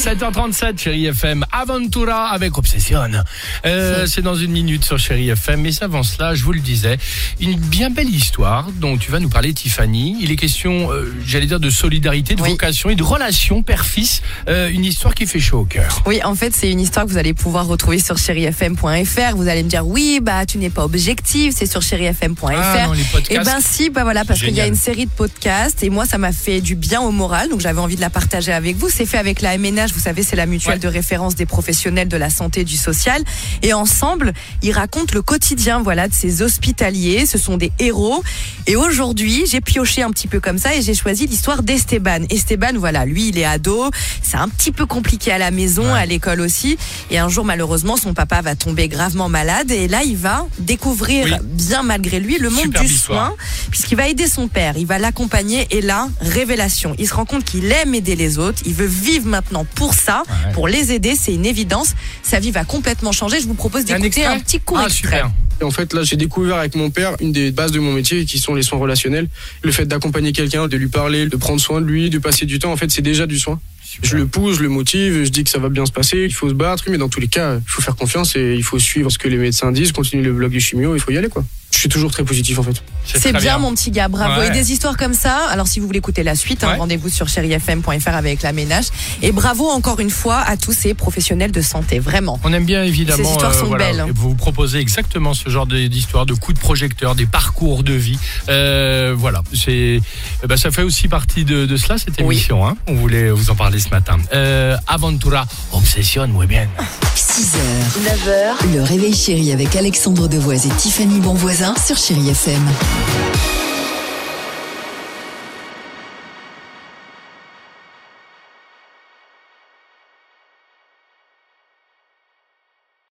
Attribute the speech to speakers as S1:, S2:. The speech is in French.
S1: 7h37, Chéri FM, Aventura avec Obsession. Euh, c'est dans une minute sur Chéri FM, mais avant cela, je vous le disais, une bien belle histoire dont tu vas nous parler, Tiffany. Il est question, euh, j'allais dire, de solidarité, de
S2: Oui.
S1: vocation et de relation père-fils. Euh, une histoire qui fait chaud au cœur.
S2: Oui, en fait, c'est une histoire que vous allez pouvoir retrouver sur chérifm.fr. Vous allez me dire, oui, bah, tu n'es pas objectif, c'est sur chérifm.fr.
S1: Ah, non, les podcasts.
S2: Et ben si, bah voilà, parce qu'il y a une série de podcasts et moi ça m'a fait du bien au moral, donc j'avais envie de la partager avec vous. C'est fait avec la MNH, vous savez, c'est la mutuelle
S1: Ouais.
S2: de référence des professionnels de la santé et du social. Et ensemble, ils racontent le quotidien, voilà, de ces hospitaliers. Ce sont des héros. Et aujourd'hui, j'ai pioché un petit peu comme ça et j'ai choisi l'histoire d'Esteban. Esteban, voilà, lui, il est ado. C'est un petit peu compliqué à la maison,
S1: Ouais.
S2: à l'école aussi. Et un jour, malheureusement, son papa va tomber gravement malade. Et là, il va découvrir,
S1: Oui.
S2: bien malgré lui, le monde du soin, puisqu'il va aider son père. Il va l'accompagner. Et là, révélation. Il se rend compte qu'il aime aider les autres. Il veut vivre maintenant pour ça,
S1: Ouais.
S2: pour les aider. C'est une évidence. Sa vie va complètement changer. Je vous propose d'écouter un petit court
S1: Ah,
S2: extrait.
S1: super.
S3: Et en fait, là, j'ai découvert avec mon père une des bases de mon métier qui sont les soins relationnels. Le fait d'accompagner quelqu'un, de lui parler, de prendre soin de lui, de passer du temps, en fait, c'est déjà du soin.
S1: Super.
S3: Je le pousse, je le motive, je dis que ça va bien se passer, il faut se battre, mais dans tous les cas, il faut faire confiance et il faut suivre ce que les médecins disent, continuer le blog du chimio, il faut y aller, quoi. Je suis toujours très positif, en fait.
S2: C'est bien, mon petit gars, bravo.
S1: Ouais.
S2: Et des histoires comme ça, alors si vous voulez écouter la suite, hein, rendez-vous sur chérifm.fr avec la ménage. Et bravo encore une fois à tous ces professionnels de santé, vraiment.
S1: On aime bien évidemment
S2: Ces histoires sont
S1: voilà,
S2: belles.
S1: vous proposer exactement ce genre d'histoire, de coups de projecteur, des parcours de vie. Euh, voilà, c'est ben, ça fait aussi partie de, de cela cette
S2: Oui.
S1: émission. Hein. On voulait vous en parler ce matin. Euh, Aventura, obsession, muy bien.
S4: 6h, 9h, le réveil chéri avec Alexandre Devoise et Tiffany Bonvoisin sur Chéri FM.